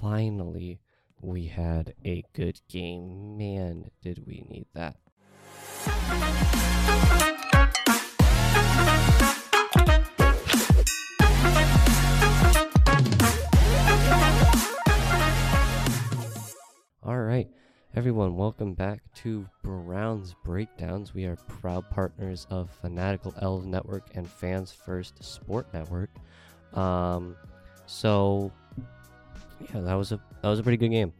Finally, we had a good game. Man, did we need that. All right, everyone, welcome back to Browns Breakdowns. We are proud partners of Fanatical Elves Network and Fans First Sport Network. Um, so yeah, that was a that was a pretty good game.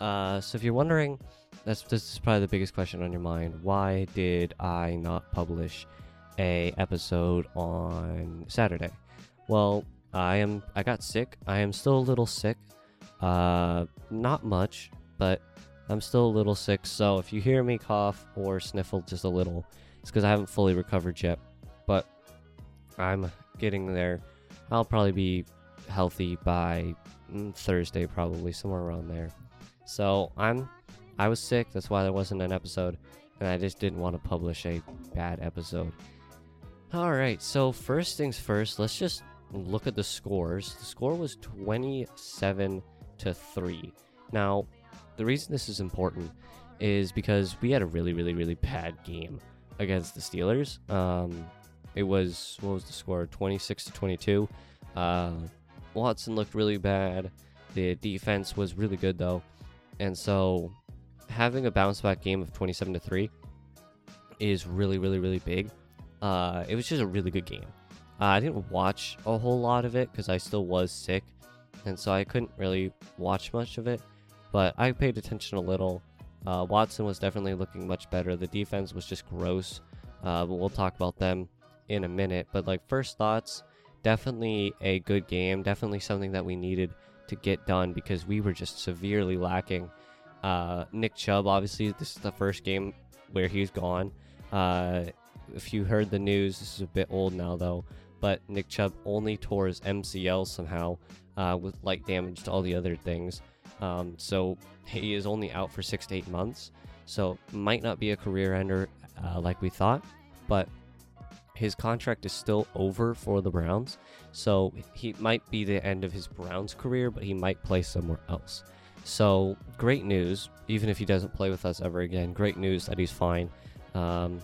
Uh, so if you're wondering, that's this is probably the biggest question on your mind. Why did I not publish a episode on Saturday? Well, I am I got sick. I am still a little sick. Uh, not much, but I'm still a little sick. So if you hear me cough or sniffle just a little, it's because I haven't fully recovered yet. But I'm getting there. I'll probably be healthy by Thursday, probably somewhere around there. So I'm, I was sick. That's why there wasn't an episode, and I just didn't want to publish a bad episode. All right. So first things first, let's just look at the scores. The score was 27 to three. Now, the reason this is important is because we had a really, really, really bad game against the Steelers. Um, it was what was the score? 26 to 22. Uh, Watson looked really bad. The defense was really good though, and so having a bounce back game of 27 to three is really, really, really big. Uh, it was just a really good game. Uh, I didn't watch a whole lot of it because I still was sick, and so I couldn't really watch much of it. But I paid attention a little. Uh, Watson was definitely looking much better. The defense was just gross, uh, but we'll talk about them in a minute. But like first thoughts, definitely a good game. Definitely something that we needed to get done because we were just severely lacking. Uh, Nick Chubb, obviously, this is the first game where he's gone. Uh, if you heard the news, this is a bit old now though, but Nick Chubb only tore his MCL somehow uh, with light damage to all the other things. Um, so he is only out for six to eight months. So might not be a career ender uh, like we thought, but his contract is still over for the Browns. So he might be the end of his Browns career, but he might play somewhere else. So great news, even if he doesn't play with us ever again. Great news that he's fine. Um,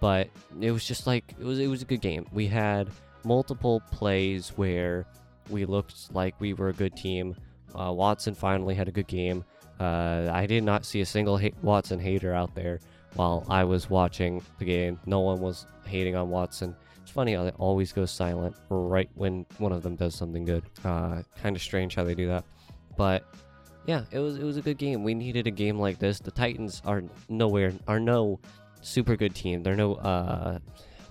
but it was just like it was it was a good game. We had multiple plays where we looked like we were a good team. Uh, Watson finally had a good game. Uh, I did not see a single ha- Watson hater out there while I was watching the game. No one was hating on Watson. It's funny how they always go silent right when one of them does something good. Uh, kind of strange how they do that, but yeah, it was it was a good game. We needed a game like this. The Titans are nowhere are no super good team. They're no uh,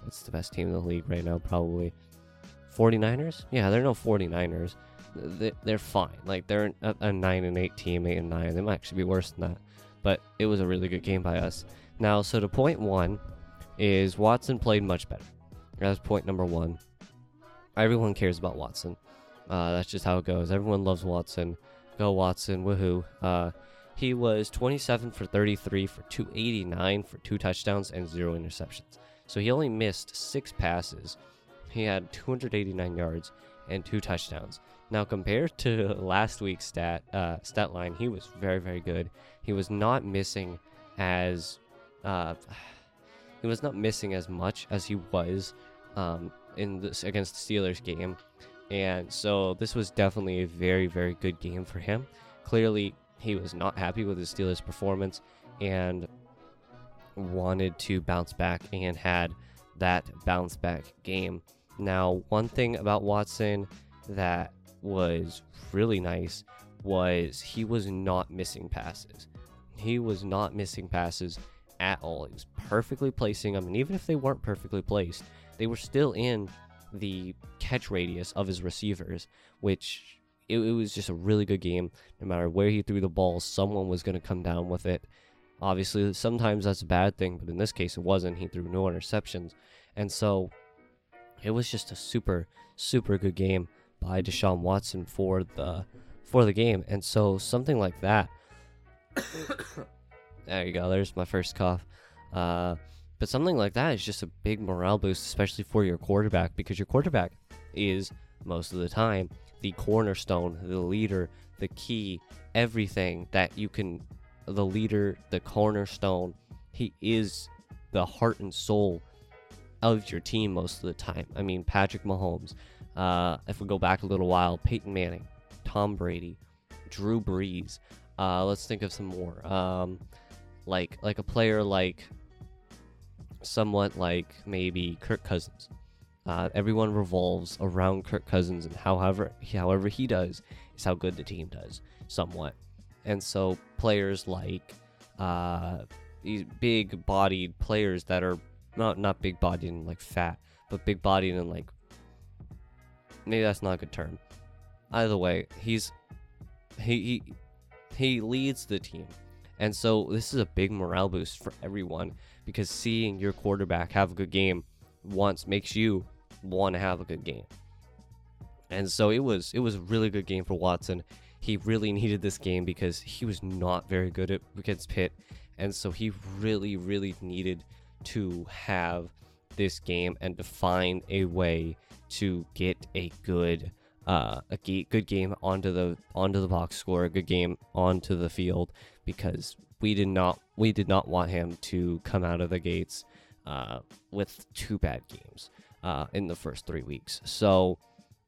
what's the best team in the league right now? Probably 49ers. Yeah, they're no 49ers. They- They're fine. Like they're a nine and eight team, eight and nine. They might actually be worse than that. But it was a really good game by us. Now, so to point one is Watson played much better. That's point number one. Everyone cares about Watson. Uh, that's just how it goes. Everyone loves Watson. Go Watson, woohoo. Uh, he was 27 for 33 for 289 for two touchdowns and zero interceptions. So he only missed six passes. He had 289 yards and two touchdowns. Now compared to last week's stat uh, stat line, he was very very good. He was not missing as uh, he was not missing as much as he was um, in this against the Steelers game, and so this was definitely a very very good game for him. Clearly, he was not happy with his Steelers performance and wanted to bounce back and had that bounce back game. Now, one thing about Watson that was really nice was he was not missing passes. He was not missing passes at all. He was perfectly placing them, and even if they weren't perfectly placed, they were still in the catch radius of his receivers, which it, it was just a really good game. No matter where he threw the ball, someone was going to come down with it. Obviously, sometimes that's a bad thing, but in this case, it wasn't. He threw no interceptions. And so it was just a super, super good game by Deshaun Watson for the for the game. And so something like that. There you go. There's my first cough. Uh, but something like that is just a big morale boost, especially for your quarterback, because your quarterback is most of the time the cornerstone, the leader, the key, everything that you can. The leader, the cornerstone. He is the heart and soul of your team most of the time. I mean, Patrick Mahomes. Uh, if we go back a little while, Peyton Manning, Tom Brady, Drew Brees. Uh, let's think of some more. Um, like like a player like somewhat like maybe Kirk Cousins. Uh, everyone revolves around Kirk Cousins, and however however he does is how good the team does, somewhat. And so players like uh, these big-bodied players that are not not big-bodied and like fat, but big-bodied and like maybe that's not a good term. Either way, he's he he he leads the team. And so this is a big morale boost for everyone because seeing your quarterback have a good game once makes you want to have a good game. And so it was it was a really good game for Watson. He really needed this game because he was not very good at against Pitt. And so he really, really needed to have this game and to find a way to get a good uh, a good game onto the onto the box score, a good game onto the field because we did not we did not want him to come out of the gates uh, with two bad games uh, in the first three weeks. So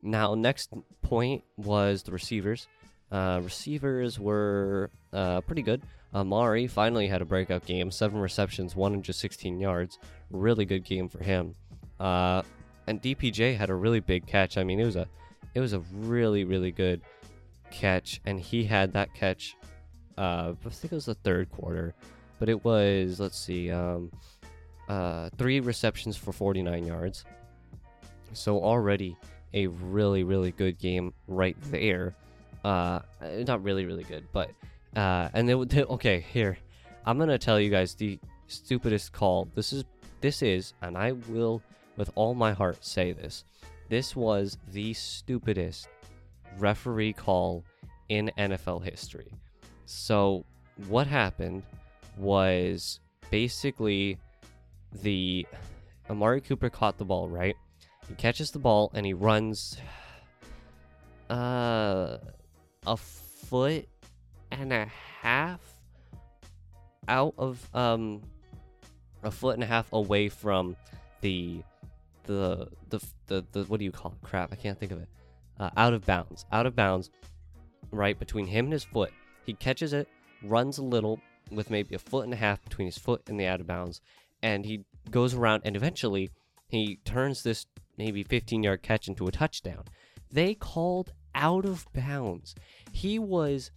now next point was the receivers. Uh, receivers were uh, pretty good. Amari finally had a breakout game, seven receptions, 116 yards. Really good game for him. Uh, and DPJ had a really big catch. I mean, it was a it was a really really good catch, and he had that catch. Uh, I think it was the third quarter, but it was let's see, um, uh, three receptions for 49 yards. So already a really really good game right there. Uh, not really really good, but uh, and then okay here, I'm gonna tell you guys the stupidest call. This is this is, and I will with all my heart say this. This was the stupidest referee call in NFL history. So, what happened was basically the Amari Cooper caught the ball, right? He catches the ball and he runs uh a foot and a half out of um a foot and a half away from the the the the, the what do you call it? Crap, I can't think of it. Uh, out of bounds, out of bounds, right between him and his foot. He catches it, runs a little with maybe a foot and a half between his foot and the out of bounds, and he goes around and eventually he turns this maybe 15 yard catch into a touchdown. They called out of bounds. He was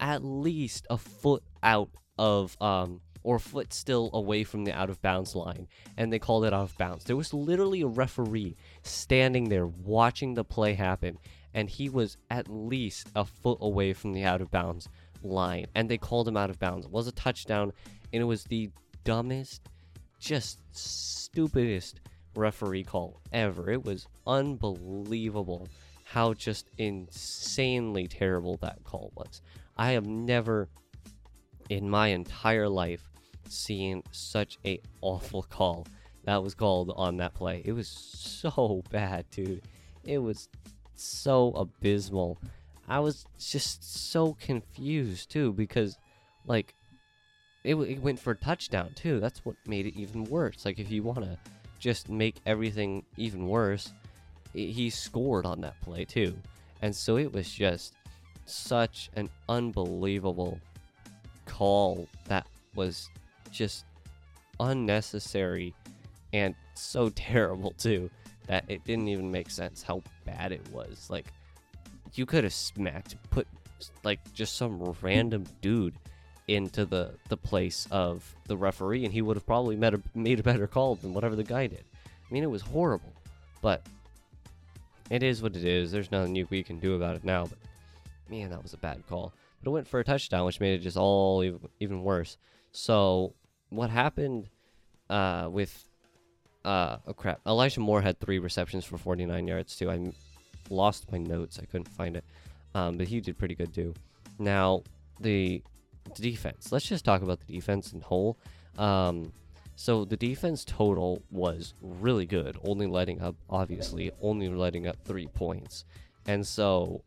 at least a foot out of um or foot still away from the out of bounds line, and they called it out of bounds. There was literally a referee standing there watching the play happen, and he was at least a foot away from the out of bounds line, and they called him out of bounds. It was a touchdown, and it was the dumbest, just stupidest referee call ever. It was unbelievable how just insanely terrible that call was. I have never in my entire life seen such a awful call that was called on that play. It was so bad, dude. It was so abysmal. I was just so confused too because like it, it went for a touchdown too. That's what made it even worse. Like if you want to just make everything even worse, it, he scored on that play too. And so it was just such an unbelievable call that was just unnecessary and so terrible too that it didn't even make sense how bad it was. Like you could have smacked put like just some random dude into the the place of the referee and he would have probably made a, made a better call than whatever the guy did. I mean it was horrible. But it is what it is. There's nothing you we can do about it now, but man, that was a bad call. But it went for a touchdown, which made it just all even, even worse. So what happened uh, with uh, oh crap, Elijah Moore had three receptions for 49 yards too. I lost my notes, I couldn't find it, um, but he did pretty good too. Now the, the defense. Let's just talk about the defense in whole. Um, so the defense total was really good, only letting up, obviously, only letting up three points. And so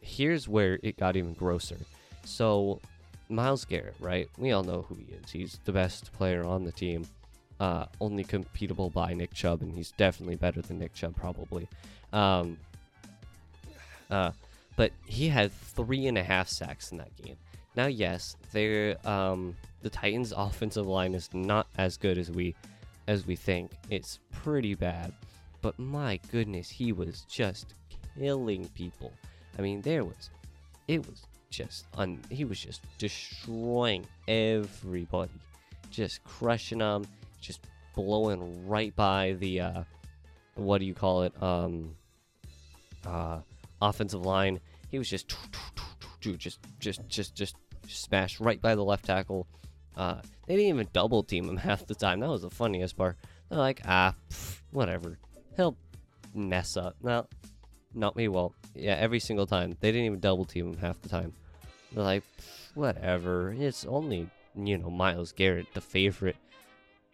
here's where it got even grosser. So Myles Garrett, right? We all know who he is. He's the best player on the team, uh, only competable by Nick Chubb, and he's definitely better than Nick Chubb, probably. Um, uh, but he had three and a half sacks in that game. Now, yes, they um, the Titans' offensive line is not as good as we as we think. It's pretty bad, but my goodness, he was just killing people. I mean, there was it was just un, he was just destroying everybody, just crushing them, just blowing right by the uh, what do you call it? Um, uh, offensive line. He was just just just just just smashed right by the left tackle. Uh, they didn't even double team him half the time. That was the funniest part. They're like, ah, pff, whatever. He'll mess up. No, not me. Well, yeah, every single time. They didn't even double team him half the time. They're like, whatever. It's only, you know, Myles Garrett, the favorite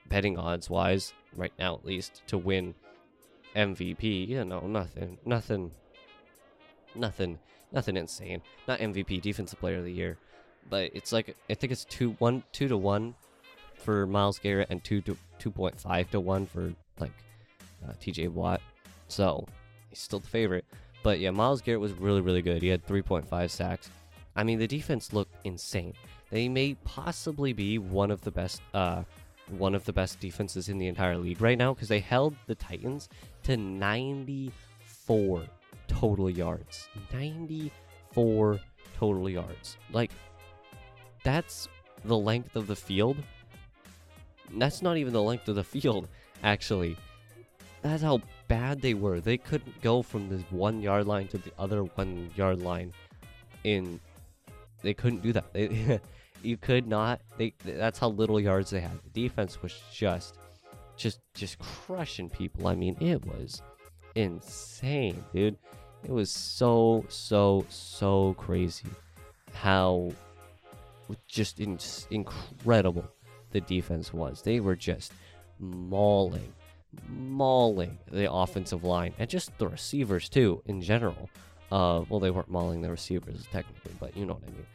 betting odds wise, right now at least, to win MVP. You know, nothing, nothing, nothing, nothing insane. Not MVP, Defensive Player of the Year, but it's like I think it's two one two to one for Myles Garrett and two to two point five to one for like uh, T.J. Watt. So he's still the favorite. But yeah, Myles Garrett was really really good. He had 3.5 sacks. I mean, the defense looked insane. They may possibly be one of the best uh, one of the best defenses in the entire league right now because they held the Titans to 94 total yards. 94 total yards. Like, that's the length of the field. That's not even the length of the field, actually. That's how bad they were. They couldn't go from this one yard line to the other one yard line in. They couldn't do that. You could not. They. That's how little yards they had. The defense was just, just, just crushing people. I mean, it was insane, dude. It was so, so, so crazy how just in, incredible the defense was. They were just mauling, mauling the offensive line and just the receivers too in general. Uh, well, they weren't mauling the receivers technically, but you know what I mean.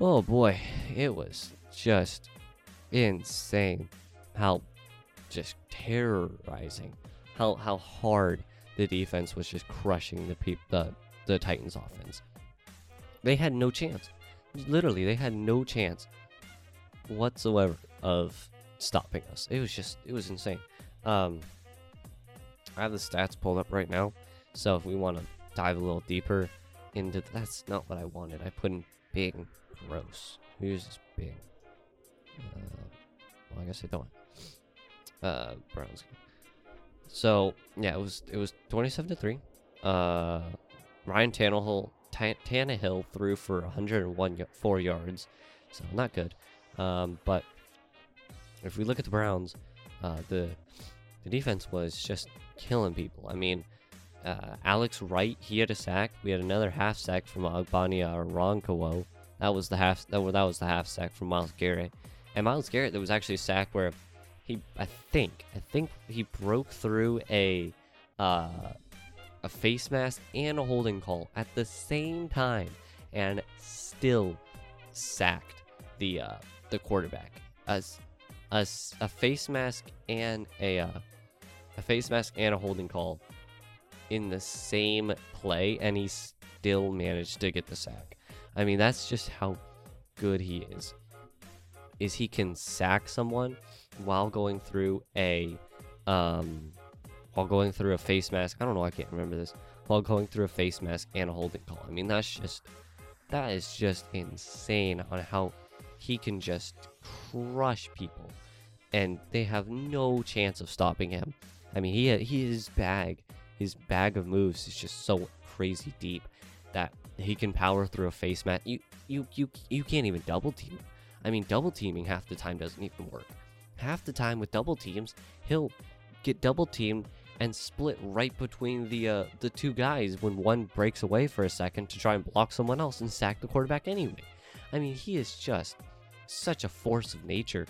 Oh boy, it was just insane how just terrorizing how how hard the defense was just crushing the the the Titans offense. They had no chance. Literally, they had no chance whatsoever of stopping us. It was just it was insane. Um I have the stats pulled up right now. So if we want to dive a little deeper into that's not what I wanted. I put in Bing gross. Who's this Bing? Uh, well, I guess I don't. Uh, Browns. So yeah, it was it was twenty-seven to three. Uh, Ryan Tannehill T- Tannehill threw for 101 y- four yards, so not good. Um, but if we look at the Browns, uh, the the defense was just killing people. I mean, uh, Alex Wright, he had a sack. We had another half sack from Ogbonnia Okoronkwo. That was the half. That was the half sack from Myles Garrett. And Myles Garrett, there was actually a sack where he, I think, I think he broke through a, uh, a face mask and a holding call at the same time, and still sacked the uh, the quarterback. As a, a face mask and a uh, a face mask and a holding call in the same play, and he still managed to get the sack. I mean, that's just how good he is. Is he can sack someone while going through a um while going through a face mask. I don't know, I can't remember this. While going through a face mask and a holding call. I mean, that's just that is just insane on how he can just crush people and they have no chance of stopping him. I mean, he he his bag, his bag of moves is just so crazy deep that he can power through a face mat. You you you you can't even double team. I mean, double teaming half the time doesn't even work. Half the time with double teams, he'll get double teamed and split right between the uh, the two guys when one breaks away for a second to try and block someone else and sack the quarterback anyway. I mean, he is just such a force of nature.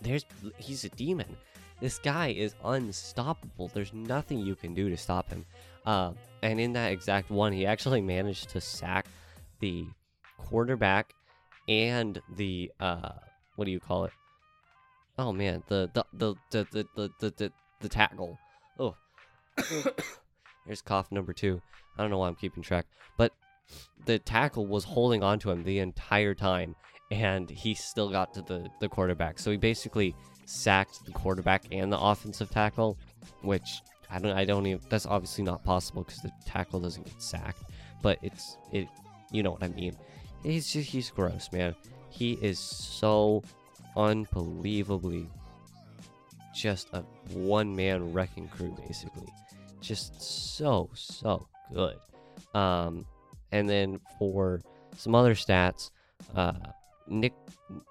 There's he's a demon. This guy is unstoppable. There's nothing you can do to stop him. Uh, and in that exact one, he actually managed to sack the quarterback and the uh, what do you call it? Oh man, the the the the the the the, the, the tackle. Oh, there's cough number two. I don't know why I'm keeping track, but the tackle was holding on to him the entire time, and he still got to the the quarterback. So he basically sacked the quarterback and the offensive tackle, which I don't I don't even that's obviously not possible because the tackle doesn't get sacked, but it's it you know what I mean. He's just he's gross, man. He is so unbelievably just a one man wrecking crew basically. Just so so good. Um and then for some other stats, uh Nick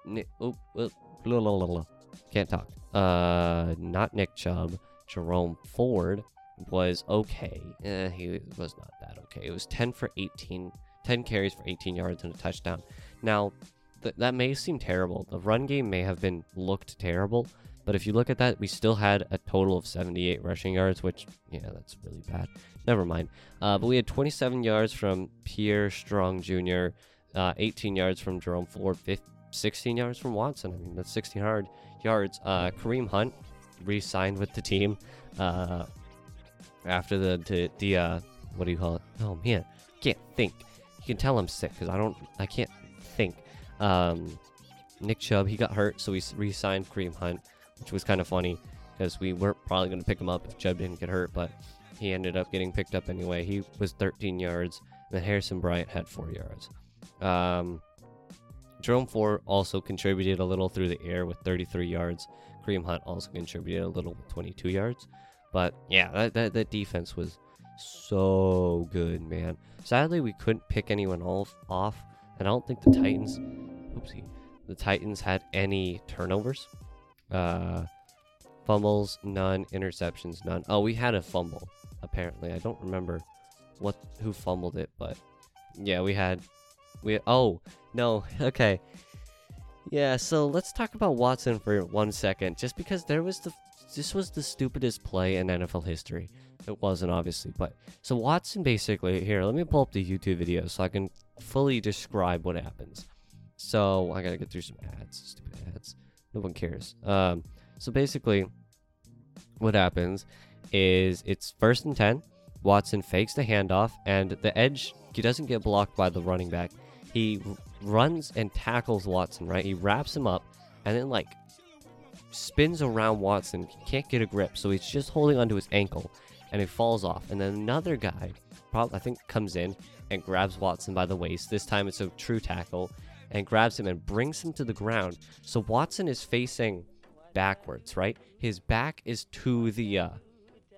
Nick oh, oh blah, blah, blah, can't talk. Uh not Nick Chubb, Jerome Ford was okay. Eh, he was not that okay. It was 10 for 18 10 carries for 18 yards and a touchdown. Now, th- that may seem terrible. The run game may have been looked terrible, but if you look at that, we still had a total of 78 rushing yards, which, yeah, that's really bad. Never mind. Uh, but we had 27 yards from Pierre Strong Jr., uh, 18 yards from Jerome Ford, 15, 16 yards from Watson. I mean, that's 16 hard yards. Uh, Kareem Hunt re signed with the team uh, after the, the, the uh, what do you call it? Oh, man, can't think You can tell I'm sick because I don't, I can't think. Um, Nick Chubb, he got hurt, so we re-signed Kareem Hunt, which was kind of funny because we weren't probably going to pick him up if Chubb didn't get hurt, but he ended up getting picked up anyway. He was 13 yards, and Harrison Bryant had four yards. Um, Jerome Ford also contributed a little through the air with 33 yards. Kareem Hunt also contributed a little with 22 yards. But yeah, that, that, that defense was so good, man. Sadly, we couldn't pick anyone off, off, and I don't think the Titans, oopsie, the Titans had any turnovers. Uh, fumbles, none. Interceptions, none. Oh, we had a fumble, apparently. I don't remember what who fumbled it, but yeah, we had. We oh no okay. Yeah, so let's talk about Watson for one second, just because there was the this was the stupidest play in NFL history. It wasn't obviously, but so Watson basically here. Let me pull up the YouTube video so I can fully describe what happens. So I gotta get through some ads, stupid ads. No one cares. Um, so basically, what happens is it's first and ten. Watson fakes the handoff, and the edge he doesn't get blocked by the running back. He runs and tackles Watson. Right, he wraps him up, and then like spins around Watson. Can't get a grip, so he's just holding onto his ankle and he falls off. And then another guy, probably I think, comes in and grabs Watson by the waist. This time it's a true tackle and grabs him and brings him to the ground. So Watson is facing backwards, right? His back is to the uh,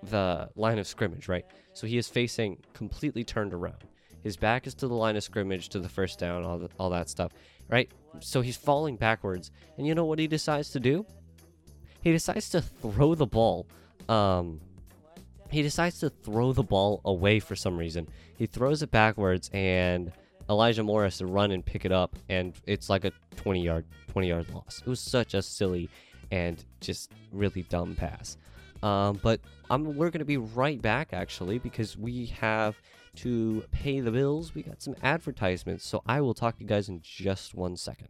the line of scrimmage, right? So he is facing completely turned around. His back is to the line of scrimmage, to the first down, all, the, all that stuff, right? So he's falling backwards. And you know what he decides to do? He decides to throw the ball um, he decides to throw the ball away for some reason. He throws it backwards, and Elijah Morris to run and pick it up, and it's like a 20 yard 20 yard loss. It was such a silly and just really dumb pass. Um, but I'm, we're going to be right back actually because we have to pay the bills. We got some advertisements, so I will talk to you guys in just one second.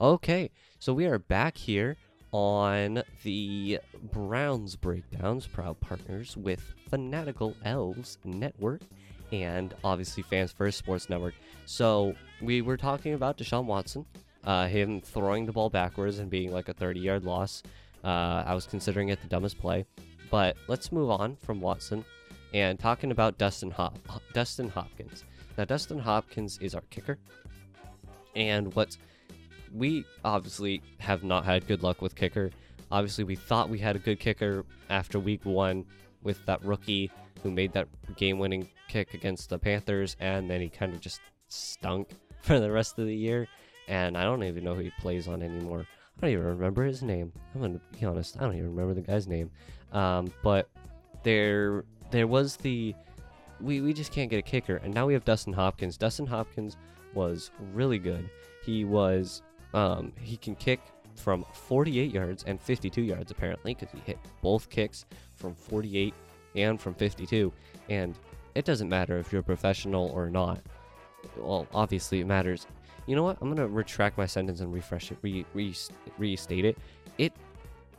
Okay, so we are back here on the Browns Breakdowns, proud partners with Fanatical Elves Network and obviously Fans First Sports Network. So we were talking about Deshaun Watson, uh, him throwing the ball backwards and being like a 30 yard loss. Uh, I was considering it the dumbest play, but let's move on from Watson and talking about Dustin Hop- Dustin Hopkins. Now, Dustin Hopkins is our kicker, and what's we obviously have not had good luck with kicker. Obviously, we thought we had a good kicker after week one with that rookie who made that game winning kick against the Panthers, and then he kind of just stunk for the rest of the year. And I don't even know who he plays on anymore. I don't even remember his name. I'm to be honest, I don't even remember the guy's name. Um, but there, there was the. We, we just can't get a kicker. And now we have Dustin Hopkins. Dustin Hopkins was really good. He was um, he can kick from 48 yards and 52 yards apparently because he hit both kicks from 48 and from 52. And it doesn't matter if you're a professional or not. Well, obviously it matters. You know what? I'm gonna retract my sentence and refresh it, re, re, restate it. It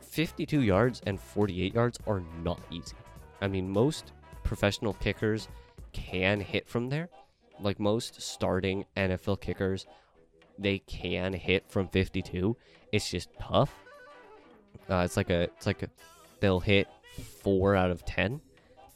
52 yards and 48 yards are not easy. I mean, most professional kickers can hit from there. Like most starting NFL kickers they can hit from 52. It's just tough. Uh, it's like a, it's like a, they'll hit four out of ten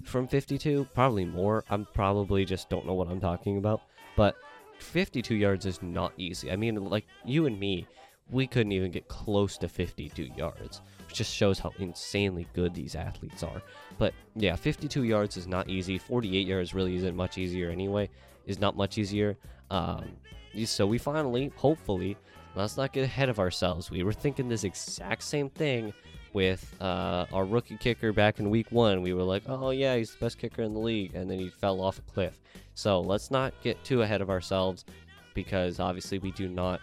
from 52, probably more. I'm probably just don't know what I'm talking about, but 52 yards is not easy. I mean, like you and me, we couldn't even get close to 52 yards, which just shows how insanely good these athletes are. But yeah, 52 yards is not easy. 48 yards really isn't much easier anyway. Is not much easier. Um, so we finally, hopefully, let's not get ahead of ourselves. We were thinking this exact same thing with uh, our rookie kicker back in week one. We were like, oh, yeah, he's the best kicker in the league. And then he fell off a cliff. So let's not get too ahead of ourselves because obviously we do not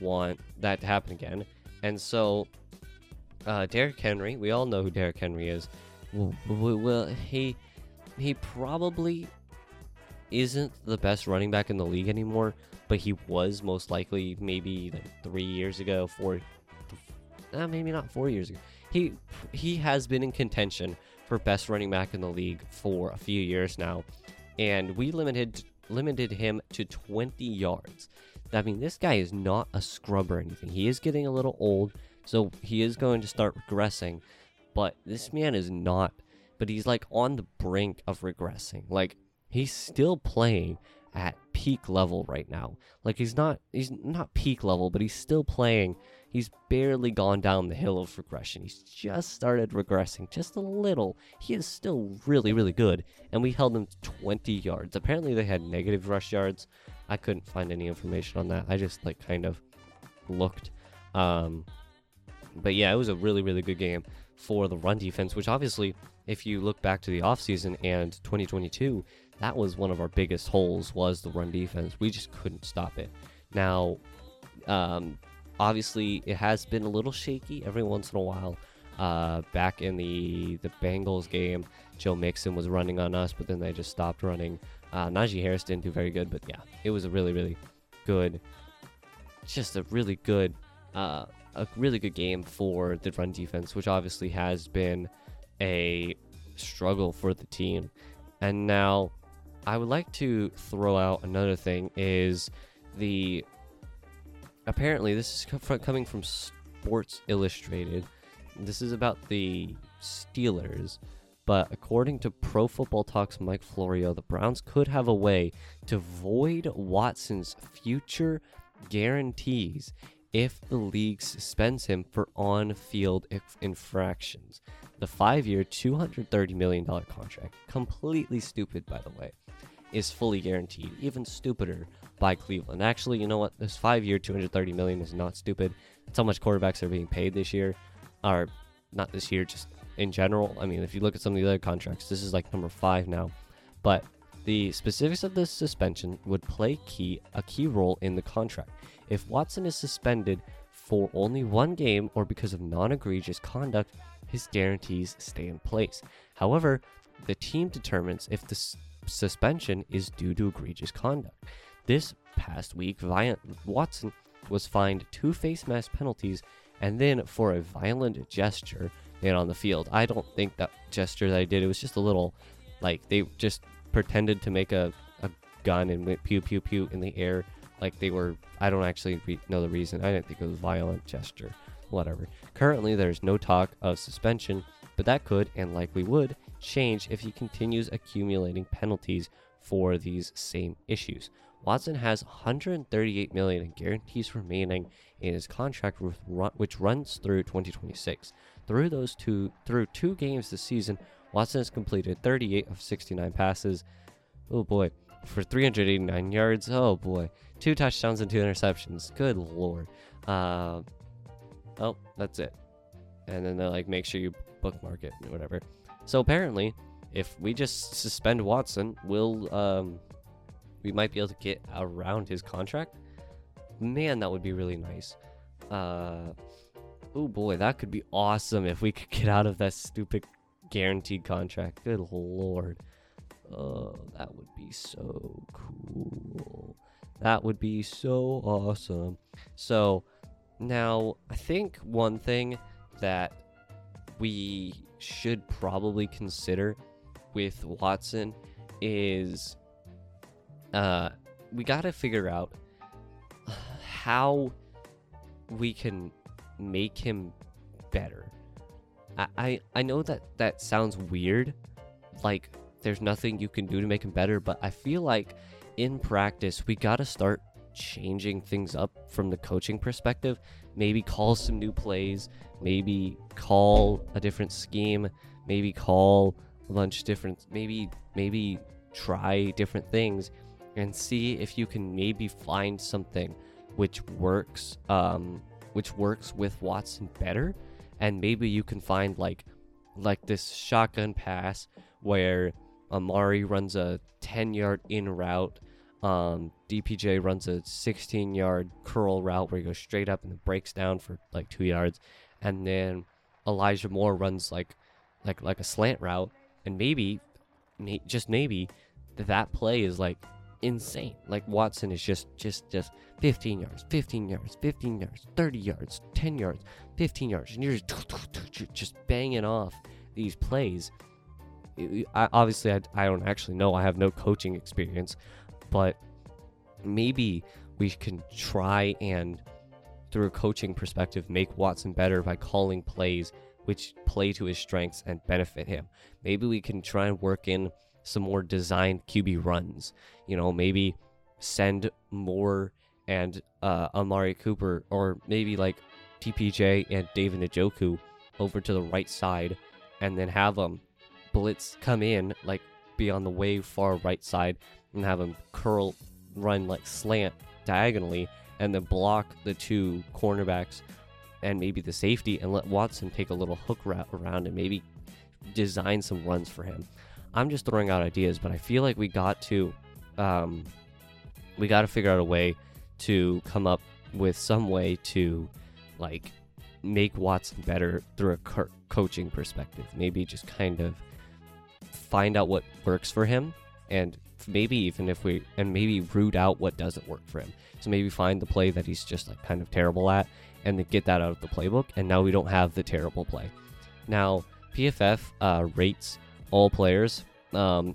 want that to happen again. And so, uh, Derrick Henry, we all know who Derrick Henry is. Well, he he probably isn't the best running back in the league anymore, but he was most likely maybe like three years ago, four, uh, maybe not four years ago. He he has been in contention for best running back in the league for a few years now, and we limited limited him to 20 yards. I mean, this guy is not a scrub or anything. He is getting a little old, so he is going to start regressing. But this man is not. But he's like on the brink of regressing. Like he's still playing at peak level right now. Like he's not he's not peak level, but he's still playing. He's barely gone down the hill of regression. He's just started regressing just a little. He is still really really good and we held him 20 yards. Apparently they had negative rush yards. I couldn't find any information on that. I just like kind of looked um but yeah, it was a really really good game for the run defense, which obviously if you look back to the offseason and 2022, that was one of our biggest holes was the run defense. We just couldn't stop it. Now, um, obviously, it has been a little shaky every once in a while. Uh, back in the the Bengals game, Joe Mixon was running on us, but then they just stopped running. Uh, Najee Harris didn't do very good, but yeah, it was a really really good, just a really good, uh, a really good game for the run defense, which obviously has been a struggle for the team. And now, I would like to throw out another thing is the apparently this is coming from Sports Illustrated. This is about the Steelers, but according to Pro Football Talks Mike Florio, the Browns could have a way to void Watson's future guarantees if the league suspends him for on-field infractions. The five-year, $230 million contract, completely stupid by the way, is fully guaranteed. Even stupider by Cleveland. Actually, you know what? This five-year, 230 million is not stupid. That's how much quarterbacks are being paid this year, or not this year, just in general. I mean, if you look at some of the other contracts, this is like number five now. But the specifics of this suspension would play key a key role in the contract. If Watson is suspended for only one game or because of non-egregious conduct, his guarantees stay in place. However, the team determines if the suspension is due to egregious conduct. This past week, Watson was fined two face mask penalties and then for a violent gesture in on the field. I don't think that gesture that I did, it was just a little like they just pretended to make a, a gun and went pew pew pew in the air like they were I don't actually know the reason. I didn't think it was a violent gesture. Whatever. Currently there's no talk of suspension, but that could and likely would change if he continues accumulating penalties for these same issues. Watson has 138 million in guarantees remaining in his contract, which runs through 2026. Through those two, through two games this season, Watson has completed 38 of 69 passes. Oh boy, for 389 yards. Oh boy, two touchdowns and two interceptions. Good lord. Uh, oh, that's it. And then they like make sure you bookmark it or whatever. So apparently, if we just suspend Watson, we'll um, we might be able to get around his contract. Man, that would be really nice. Uh, oh boy, that could be awesome if we could get out of that stupid guaranteed contract. Good lord. Oh, that would be so cool. That would be so awesome. So, now I think one thing that we should probably consider with Watson is uh, we got to figure out how we can make him better. I, I, I know that that sounds weird, like there's nothing you can do to make him better, but I feel like in practice we got to start changing things up from the coaching perspective. Maybe call some new plays, maybe call a different scheme, maybe call a bunch different, maybe maybe try different things and see if you can maybe find something which works um, which works with Watson better and maybe you can find like like this shotgun pass where Amari runs a 10 yard in route um, DPJ runs a 16 yard curl route where he goes straight up and then breaks down for like 2 yards and then Elijah Moore runs like like like a slant route and maybe may, just maybe that play is like insane. Like Watson is just just just 15 yards, 15 yards, 15 yards, 30 yards, 10 yards, 15 yards, and you're just just banging off these plays. I, obviously, I, I don't actually know. I have no coaching experience, but maybe we can try and, through a coaching perspective, make Watson better by calling plays which play to his strengths and benefit him. Maybe we can try and work in some more designed QB runs. You know, maybe send Moore and uh, Amari Cooper, or maybe like DPJ and David Njoku over to the right side, and then have them blitz come in, like be on the way far right side, and have them curl, run like slant diagonally, and then block the two cornerbacks and maybe the safety, and let Watson take a little hook route around and maybe design some runs for him. I'm just throwing out ideas, but I feel like we got to, um, we got to figure out a way to come up with some way to, like, make Watson better through a co- coaching perspective. Maybe just kind of find out what works for him and maybe even if we and maybe root out what doesn't work for him. So maybe find the play that he's just like kind of terrible at and then get that out of the playbook and now we don't have the terrible play. Now, PFF uh, rates all players um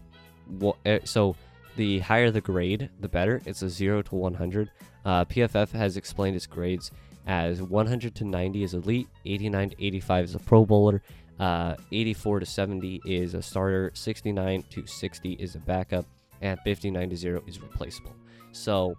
so the higher the grade, the better. It's a 0 to 100. Uh, PFF has explained its grades as 100 to 90 is elite, 89 to 85 is a pro bowler, uh, 84 to 70 is a starter, 69 to 60 is a backup, and 59 to 0 is replaceable. So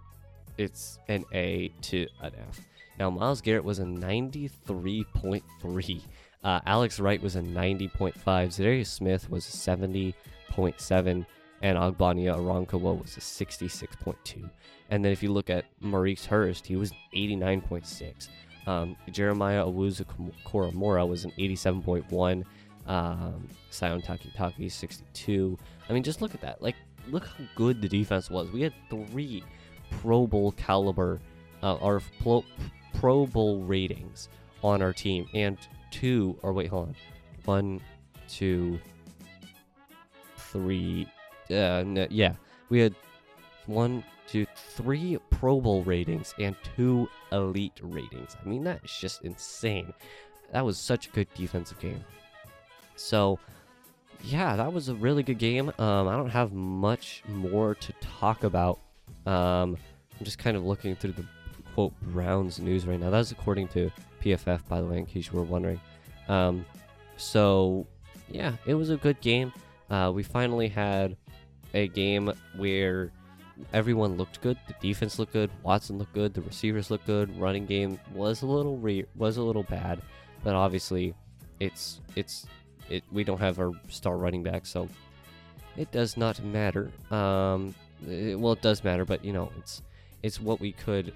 it's an A to an F. Now, Myles Garrett was a 93.3. Uh, Alex Wright was a 90.5. Za'Darius Smith was a 70.7 and Ogbonnia Okoronkwo was a 66.2. And then if you look at Maurice Hurst, he was 89.6. Um, Jeremiah Owuzu Koramoah was an 87.1. Um, Sione Takitaki 62. I mean, just look at that. Like, look how good the defense was. We had three Pro Bowl caliber, uh, our Pro, Pro Bowl ratings on our team, and two, or wait, hold on, one, two, three, uh, yeah, we had one, two, three Pro Bowl ratings and two elite ratings. I mean, that is just insane. That was such a good defensive game. So, yeah, that was a really good game. Um, I don't have much more to talk about. Um, I'm just kind of looking through the quote Browns news right now. That's according to PFF, by the way, in case you were wondering. Um, so, yeah, it was a good game. Uh, we finally had a game where everyone looked good. The defense looked good. Watson looked good. The receivers looked good. Running game was a little re- was a little bad, but obviously, it's it's it. We don't have our star running back, so it does not matter. Um, it, well, it does matter, but you know, it's it's what we could.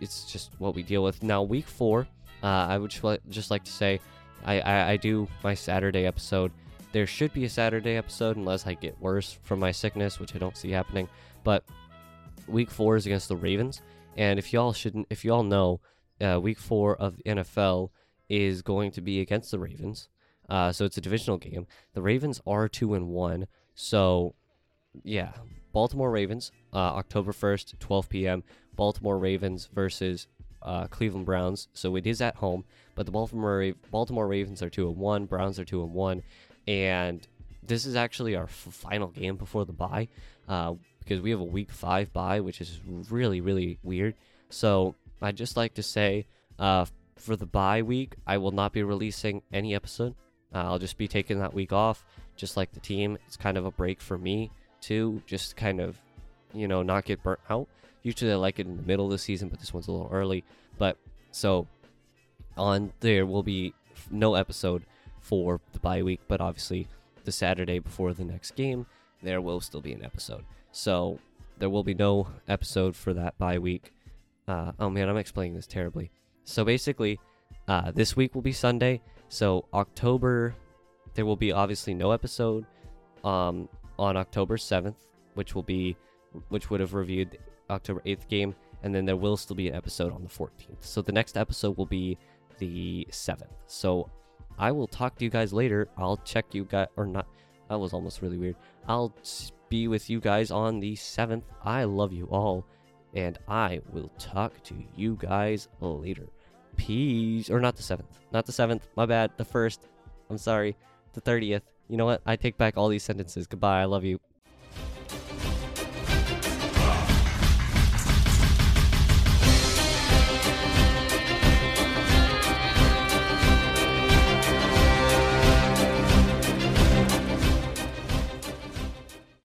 It's just what we deal with now. Week four, uh, I would just like to say, I, I I do my Saturday episode there should be a Saturday episode unless I get worse from my sickness, which I don't see happening. But week four is against the Ravens, and if y'all shouldn't, if y'all know, uh, week four of the NFL is going to be against the Ravens. Uh, so it's a divisional game. The Ravens are two and one. So yeah, Baltimore Ravens, uh, October first, 12 p.m. Baltimore Ravens versus uh, Cleveland Browns. So it is at home, but the Baltimore Baltimore Ravens are two and one. Browns are two and one and this is actually our f- final game before the bye uh, because we have a week five bye, which is really really weird. So I'd just like to say uh, for the bye week, I will not be releasing any episode. Uh, I'll just be taking that week off, just like the team. It's kind of a break for me too, just kind of you know not get burnt out. Usually I like it in the middle of the season, but this one's a little early. But so on there will be no episode for the bye week, but obviously the Saturday before the next game, there will still be an episode. So there will be no episode for that bye week. Uh, oh man, I'm explaining this terribly. So basically, uh, this week will be Sunday. So October, there will be obviously no episode um, on October 7th, which will be, which would have reviewed the October 8th game, and then there will still be an episode on the 14th. So the next episode will be the 7th. So I will talk to you guys later. I'll check you guys, or not. That was almost really weird. I'll be with you guys on the 7th. I love you all. And I will talk to you guys later. Peace. Or not the 7th. Not the 7th. My bad. The 1st. I'm sorry. The 30th. You know what? I take back all these sentences. Goodbye. I love you.